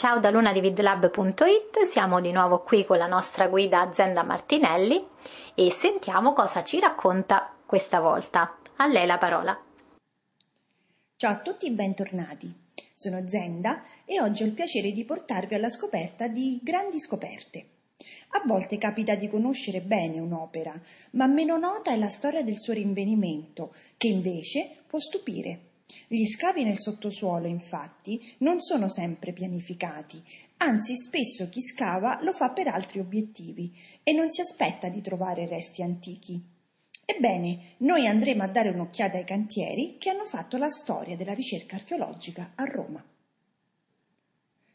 Ciao da lunadividlab.it, siamo di nuovo qui con la nostra guida Azienda Martinelli e sentiamo cosa ci racconta questa volta. A lei la parola. Ciao a tutti, bentornati. Sono Zenda e oggi ho il piacere di portarvi alla scoperta di grandi scoperte. A volte capita di conoscere bene un'opera, ma meno nota è la storia del suo rinvenimento, che invece può stupire. Gli scavi nel sottosuolo, infatti, non sono sempre pianificati, anzi spesso chi scava lo fa per altri obiettivi e non si aspetta di trovare resti antichi. Ebbene, noi andremo a dare un'occhiata ai cantieri che hanno fatto la storia della ricerca archeologica a Roma.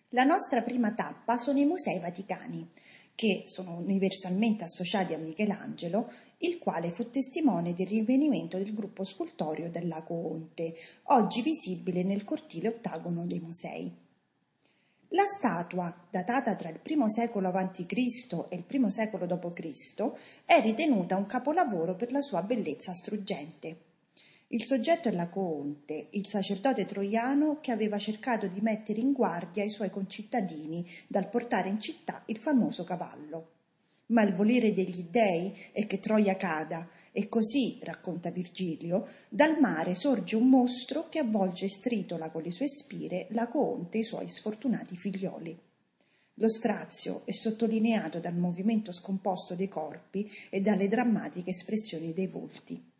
La nostra prima tappa sono i Musei Vaticani, che sono universalmente associati a Michelangelo, il quale fu testimone del rinvenimento del gruppo scultoreo del lago Onte, oggi visibile nel cortile ottagono dei musei. La statua, datata tra il I secolo a.C. e il I secolo d.C., è ritenuta un capolavoro per la sua bellezza struggente. Il soggetto è Lacoonte, il sacerdote troiano che aveva cercato di mettere in guardia i suoi concittadini dal portare in città il famoso cavallo. Ma il volere degli dei è che Troia cada, e così, racconta Virgilio, dal mare sorge un mostro che avvolge stritola con le sue spire Lacoonte e i suoi sfortunati figlioli. Lo strazio è sottolineato dal movimento scomposto dei corpi e dalle drammatiche espressioni dei volti.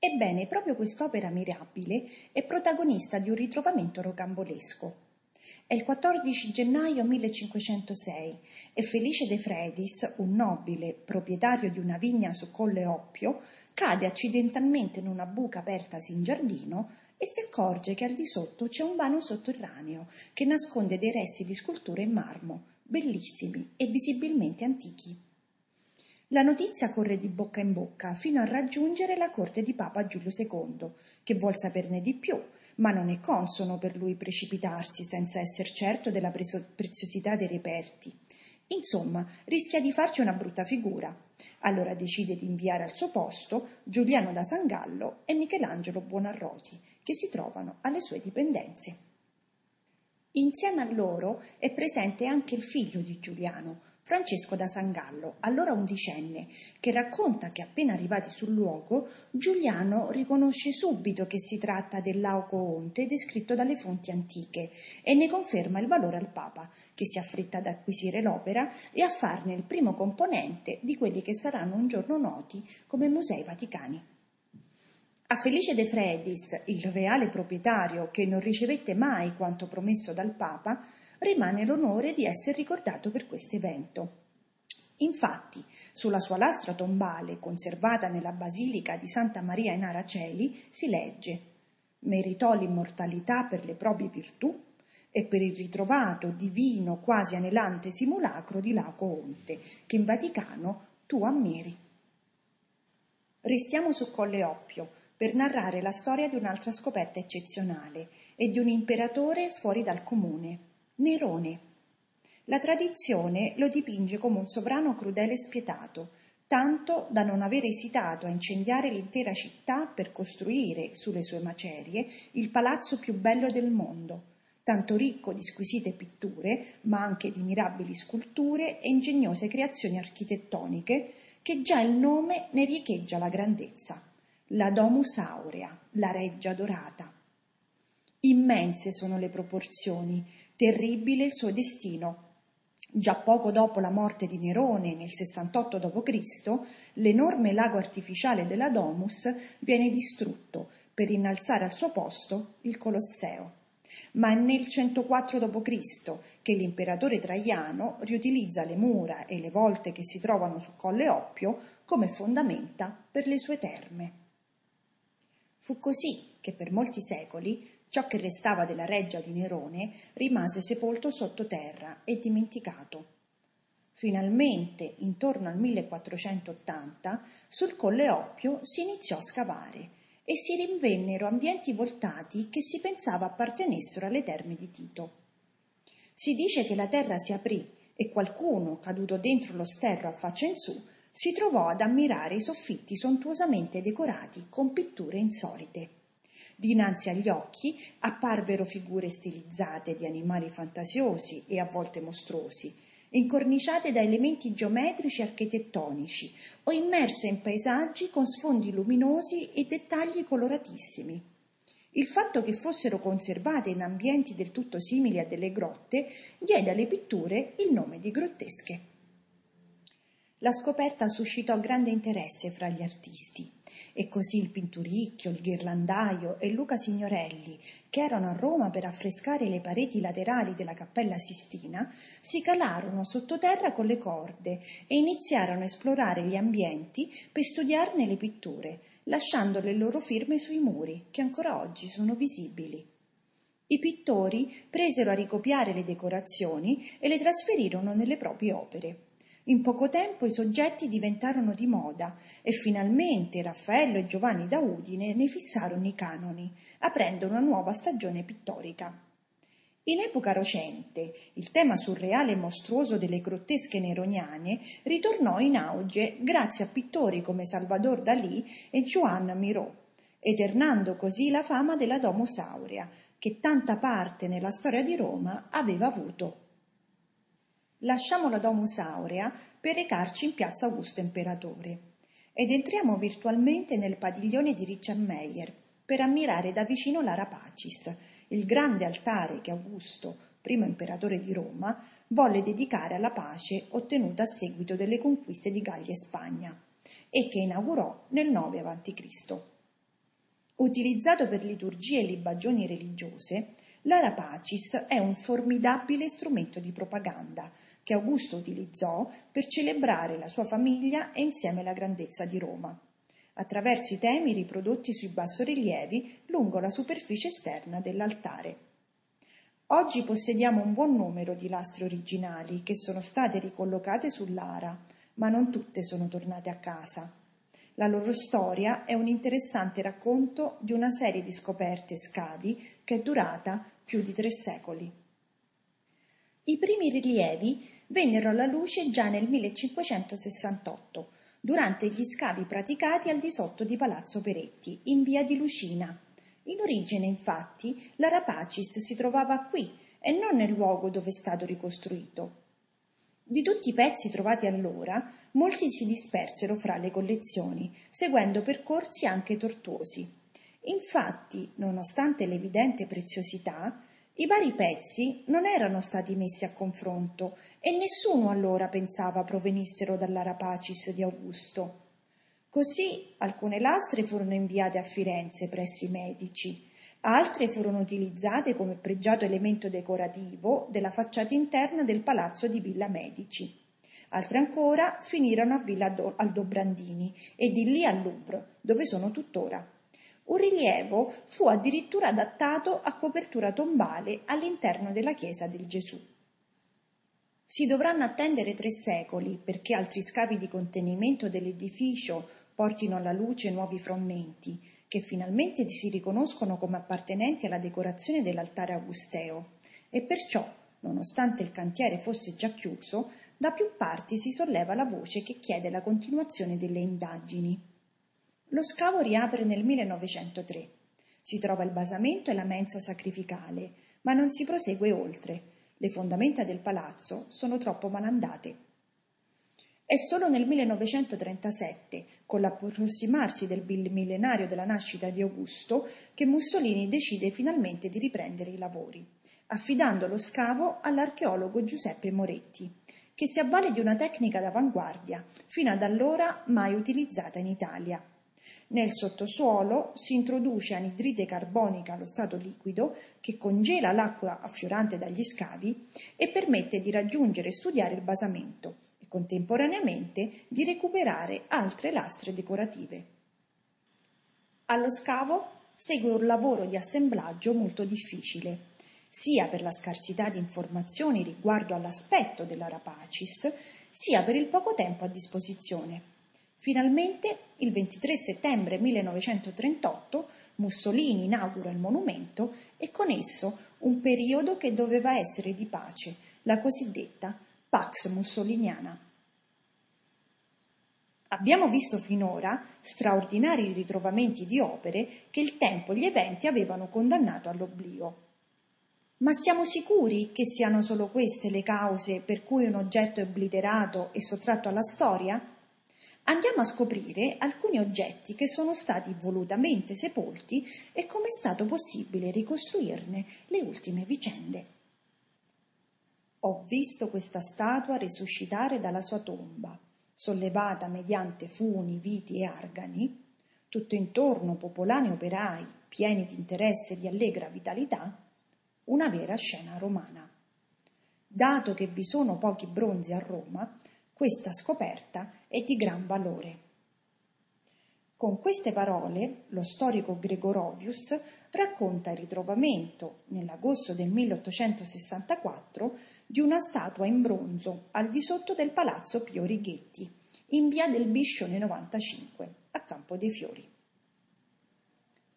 Ebbene, proprio quest'opera mirabile è protagonista di un ritrovamento rocambolesco. È il 14 gennaio 1506 e Felice De Fredis, un nobile proprietario di una vigna su Colle Oppio, cade accidentalmente in una buca apertasi in giardino e si accorge che al di sotto c'è un vano sotterraneo che nasconde dei resti di sculture in marmo, bellissimi e visibilmente antichi. La notizia corre di bocca in bocca fino a raggiungere la corte di Papa Giulio II, che vuol saperne di più, ma non è consono per lui precipitarsi senza essere certo della preziosità dei reperti. Insomma, rischia di farci una brutta figura. Allora decide di inviare al suo posto Giuliano da Sangallo e Michelangelo Buonarroti, che si trovano alle sue dipendenze. Insieme a loro è presente anche il figlio di Giuliano, Francesco da Sangallo, allora undicenne, che racconta che appena arrivati sul luogo, Giuliano riconosce subito che si tratta del Lauco Onte descritto dalle fonti antiche e ne conferma il valore al Papa, che si affretta ad acquisire l'opera e a farne il primo componente di quelli che saranno un giorno noti come Musei Vaticani. A Felice De Fredis, il reale proprietario che non ricevette mai quanto promesso dal Papa, rimane l'onore di essere ricordato per questo evento. Infatti, sulla sua lastra tombale, conservata nella Basilica di Santa Maria in Araceli, si legge Meritò l'immortalità per le proprie virtù e per il ritrovato divino quasi anelante simulacro di Laco Onte, che in Vaticano tu ammiri. Restiamo su Colle Oppio per narrare la storia di un'altra scoperta eccezionale e di un imperatore fuori dal comune, Nerone. La tradizione lo dipinge come un sovrano crudele e spietato, tanto da non aver esitato a incendiare l'intera città per costruire sulle sue macerie il palazzo più bello del mondo, tanto ricco di squisite pitture, ma anche di mirabili sculture e ingegnose creazioni architettoniche, che già il nome ne riecheggia la grandezza. La Domus Aurea, la reggia dorata. Immense sono le proporzioni, terribile il suo destino. Già poco dopo la morte di Nerone, nel 68 d.C., l'enorme lago artificiale della Domus viene distrutto per innalzare al suo posto il Colosseo. Ma è nel 104 d.C. che l'imperatore Traiano riutilizza le mura e le volte che si trovano su Colle Oppio come fondamenta per le sue terme. Fu così che per molti secoli Ciò che restava della reggia di Nerone rimase sepolto sottoterra e dimenticato. Finalmente, intorno al 1480, sul Colle Oppio si iniziò a scavare e si rinvennero ambienti voltati che si pensava appartenessero alle terme di Tito. Si dice che la terra si aprì e qualcuno, caduto dentro lo sterro a faccia in su, si trovò ad ammirare i soffitti sontuosamente decorati con pitture insolite. Dinanzi agli occhi apparvero figure stilizzate di animali fantasiosi e a volte mostruosi, incorniciate da elementi geometrici architettonici o immerse in paesaggi con sfondi luminosi e dettagli coloratissimi. Il fatto che fossero conservate in ambienti del tutto simili a delle grotte diede alle pitture il nome di grottesche. La scoperta suscitò grande interesse fra gli artisti e così il Pinturicchio, il Ghirlandaio e Luca Signorelli, che erano a Roma per affrescare le pareti laterali della Cappella Sistina, si calarono sottoterra con le corde e iniziarono a esplorare gli ambienti per studiarne le pitture, lasciando le loro firme sui muri, che ancora oggi sono visibili. I pittori presero a ricopiare le decorazioni e le trasferirono nelle proprie opere. In poco tempo i soggetti diventarono di moda e finalmente Raffaello e Giovanni da Udine ne fissarono i canoni, aprendo una nuova stagione pittorica. In epoca recente, il tema surreale e mostruoso delle grottesche neroniane ritornò in auge grazie a pittori come Salvador Dalí e Juan Miró, eternando così la fama della Domus Aurea, che tanta parte nella storia di Roma aveva avuto. Lasciamo la Domus Aurea per recarci in piazza Augusto Imperatore ed entriamo virtualmente nel padiglione di Richard Meyer per ammirare da vicino l'Ara Pacis, il grande altare che Augusto, primo imperatore di Roma, volle dedicare alla pace ottenuta a seguito delle conquiste di Gallia e Spagna e che inaugurò nel 9 a.C. Utilizzato per liturgie e libagioni religiose, l'Ara Pacis è un formidabile strumento di propaganda che Augusto utilizzò per celebrare la sua famiglia e insieme la grandezza di Roma, attraverso i temi riprodotti sui bassorilievi lungo la superficie esterna dell'altare. Oggi possediamo un buon numero di lastre originali che sono state ricollocate sull'ara, ma non tutte sono tornate a casa. La loro storia è un interessante racconto di una serie di scoperte e scavi che è durata più di tre secoli. I primi rilievi vennero alla luce già nel 1568, durante gli scavi praticati al di sotto di Palazzo Peretti, in via di Lucina. In origine, infatti, la Rapacis si trovava qui e non nel luogo dove è stato ricostruito. Di tutti i pezzi trovati allora, molti si dispersero fra le collezioni, seguendo percorsi anche tortuosi. Infatti, nonostante l'evidente preziosità, i vari pezzi non erano stati messi a confronto e nessuno allora pensava provenissero dall'Arapacis di Augusto. Così alcune lastre furono inviate a Firenze presso i medici, altre furono utilizzate come pregiato elemento decorativo della facciata interna del palazzo di Villa Medici. Altre ancora finirono a Villa Aldobrandini e di lì al Louvre, dove sono tuttora. Un rilievo fu addirittura adattato a copertura tombale all'interno della chiesa del Gesù. Si dovranno attendere tre secoli perché altri scavi di contenimento dell'edificio portino alla luce nuovi frammenti, che finalmente si riconoscono come appartenenti alla decorazione dell'altare augusteo, e perciò, nonostante il cantiere fosse già chiuso, da più parti si solleva la voce che chiede la continuazione delle indagini. Lo scavo riapre nel 1903. Si trova il basamento e la mensa sacrificale, ma non si prosegue oltre. Le fondamenta del palazzo sono troppo malandate. È solo nel 1937, con l'approssimarsi del millenario della nascita di Augusto, che Mussolini decide finalmente di riprendere i lavori, affidando lo scavo all'archeologo Giuseppe Moretti, che si avvale di una tecnica d'avanguardia, fino ad allora mai utilizzata in Italia. Nel sottosuolo si introduce anidride carbonica allo stato liquido che congela l'acqua affiorante dagli scavi e permette di raggiungere e studiare il basamento e contemporaneamente di recuperare altre lastre decorative. Allo scavo segue un lavoro di assemblaggio molto difficile, sia per la scarsità di informazioni riguardo all'aspetto della Rapacis, sia per il poco tempo a disposizione. Finalmente, il 23 settembre 1938, Mussolini inaugura il monumento e con esso un periodo che doveva essere di pace, la cosiddetta Pax Mussoliniana. Abbiamo visto finora straordinari ritrovamenti di opere che il tempo e gli eventi avevano condannato all'oblio. Ma siamo sicuri che siano solo queste le cause per cui un oggetto è obliterato e sottratto alla storia? Andiamo a scoprire alcuni oggetti che sono stati volutamente sepolti e come è stato possibile ricostruirne le ultime vicende. Ho visto questa statua risuscitare dalla sua tomba, sollevata mediante funi, viti e argani, tutto intorno popolani operai, pieni di interesse e di allegra vitalità, una vera scena romana. Dato che vi sono pochi bronzi a Roma, questa scoperta è di gran valore. Con queste parole lo storico Gregorovius racconta il ritrovamento, nell'agosto del 1864, di una statua in bronzo al di sotto del palazzo Pio Righetti, in via del Biscione 95, a Campo dei Fiori.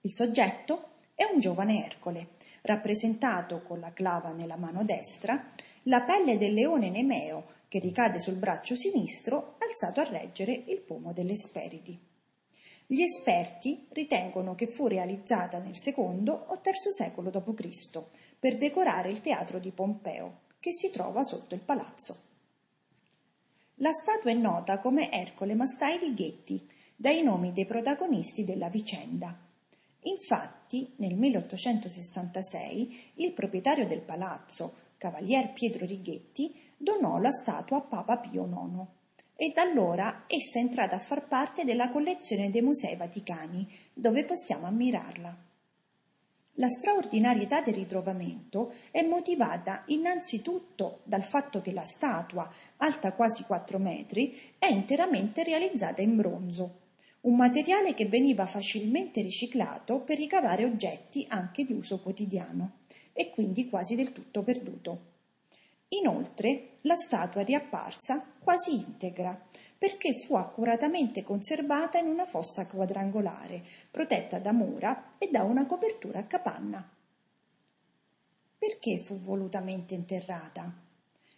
Il soggetto è un giovane Ercole, rappresentato con la clava nella mano destra, la pelle del leone Nemeo che ricade sul braccio sinistro alzato a reggere il pomo delle Speridi. Gli esperti ritengono che fu realizzata nel secondo o terzo secolo d.C. per decorare il teatro di Pompeo, che si trova sotto il palazzo. La statua è nota come Ercole Mastai Righetti, dai nomi dei protagonisti della vicenda, Infatti, nel 1866 il proprietario del palazzo, Cavalier Pietro Righetti, donò la statua a Papa Pio IX e da allora essa è entrata a far parte della collezione dei Musei Vaticani, dove possiamo ammirarla. La straordinarietà del ritrovamento è motivata innanzitutto dal fatto che la statua, alta quasi 4 metri, è interamente realizzata in bronzo un materiale che veniva facilmente riciclato per ricavare oggetti anche di uso quotidiano e quindi quasi del tutto perduto. Inoltre la statua è riapparsa quasi integra perché fu accuratamente conservata in una fossa quadrangolare, protetta da mura e da una copertura a capanna. Perché fu volutamente interrata?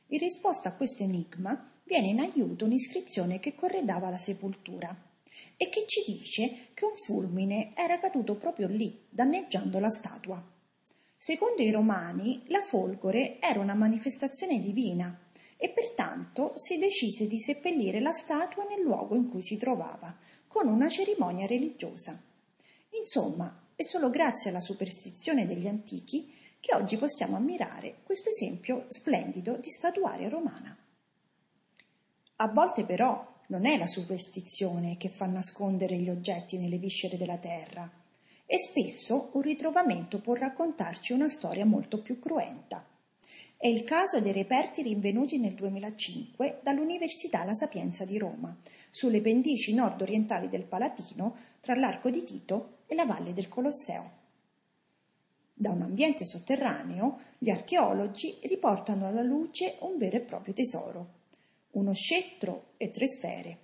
In risposta a questo enigma viene in aiuto un'iscrizione che corredava la sepoltura e che ci dice che un fulmine era caduto proprio lì, danneggiando la statua. Secondo i romani, la folgore era una manifestazione divina e pertanto si decise di seppellire la statua nel luogo in cui si trovava, con una cerimonia religiosa. Insomma, è solo grazie alla superstizione degli antichi che oggi possiamo ammirare questo esempio splendido di statuaria romana. A volte però non è la superstizione che fa nascondere gli oggetti nelle viscere della terra, e spesso un ritrovamento può raccontarci una storia molto più cruenta. È il caso dei reperti rinvenuti nel 2005 dall'Università La Sapienza di Roma, sulle pendici nord-orientali del Palatino, tra l'Arco di Tito e la Valle del Colosseo. Da un ambiente sotterraneo, gli archeologi riportano alla luce un vero e proprio tesoro uno scettro e tre sfere,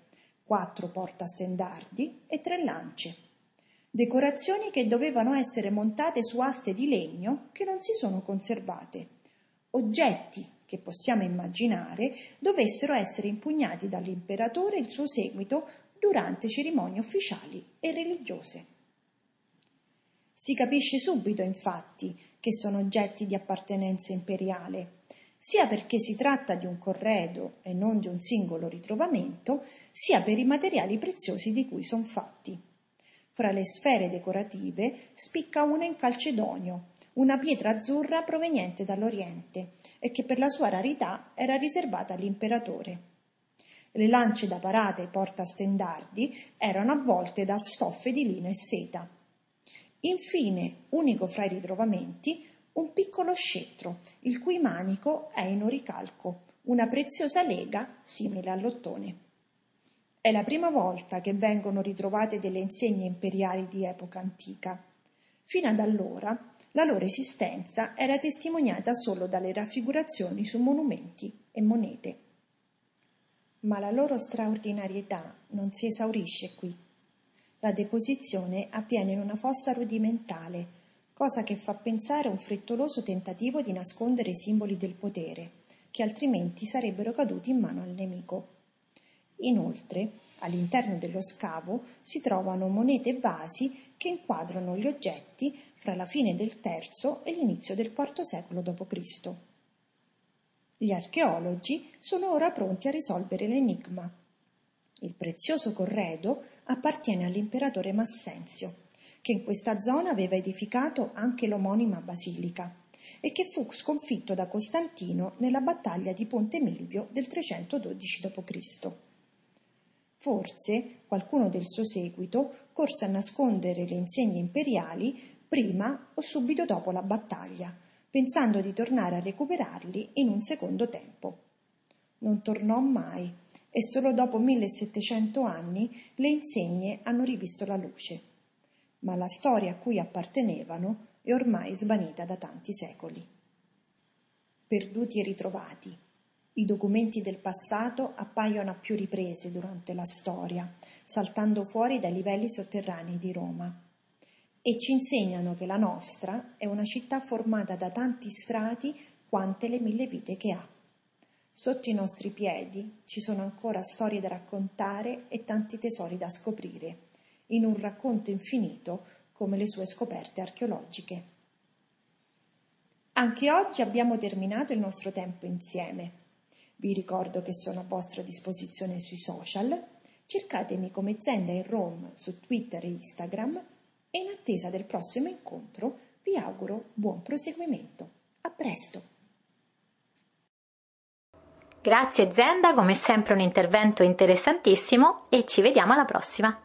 quattro portastendardi e tre lance. Decorazioni che dovevano essere montate su aste di legno che non si sono conservate. Oggetti che possiamo immaginare dovessero essere impugnati dall'imperatore e il suo seguito durante cerimonie ufficiali e religiose. Si capisce subito, infatti, che sono oggetti di appartenenza imperiale sia perché si tratta di un corredo e non di un singolo ritrovamento, sia per i materiali preziosi di cui sono fatti. Fra le sfere decorative spicca una in calcedonio, una pietra azzurra proveniente dall'Oriente e che per la sua rarità era riservata all'imperatore. Le lance da parata e portastendardi erano avvolte da stoffe di lino e seta. Infine, unico fra i ritrovamenti, un piccolo scettro, il cui manico è in oricalco, una preziosa lega simile all'ottone. È la prima volta che vengono ritrovate delle insegne imperiali di epoca antica. Fino ad allora la loro esistenza era testimoniata solo dalle raffigurazioni su monumenti e monete. Ma la loro straordinarietà non si esaurisce qui. La deposizione avviene in una fossa rudimentale, cosa che fa pensare a un frettoloso tentativo di nascondere i simboli del potere, che altrimenti sarebbero caduti in mano al nemico. Inoltre, All'interno dello scavo si trovano monete vasi che inquadrano gli oggetti fra la fine del III e l'inizio del IV secolo d.C. Gli archeologi sono ora pronti a risolvere l'enigma. Il prezioso corredo appartiene all'imperatore Massenzio, che in questa zona aveva edificato anche l'omonima basilica e che fu sconfitto da Costantino nella battaglia di Ponte Milvio del 312 d.C. Forse qualcuno del suo seguito corse a nascondere le insegne imperiali prima o subito dopo la battaglia, pensando di tornare a recuperarli in un secondo tempo. Non tornò mai e solo dopo 1700 anni le insegne hanno rivisto la luce. Ma la storia a cui appartenevano è ormai svanita da tanti secoli. Perduti e ritrovati. I documenti del passato appaiono a più riprese durante la storia, saltando fuori dai livelli sotterranei di Roma e ci insegnano che la nostra è una città formata da tanti strati quante le mille vite che ha. Sotto i nostri piedi ci sono ancora storie da raccontare e tanti tesori da scoprire, in un racconto infinito come le sue scoperte archeologiche. Anche oggi abbiamo terminato il nostro tempo insieme. Vi ricordo che sono a vostra disposizione sui social. Cercatemi come Zenda in Rome su Twitter e Instagram e in attesa del prossimo incontro vi auguro buon proseguimento. A presto! Grazie Zenda, come sempre un intervento interessantissimo e ci vediamo alla prossima.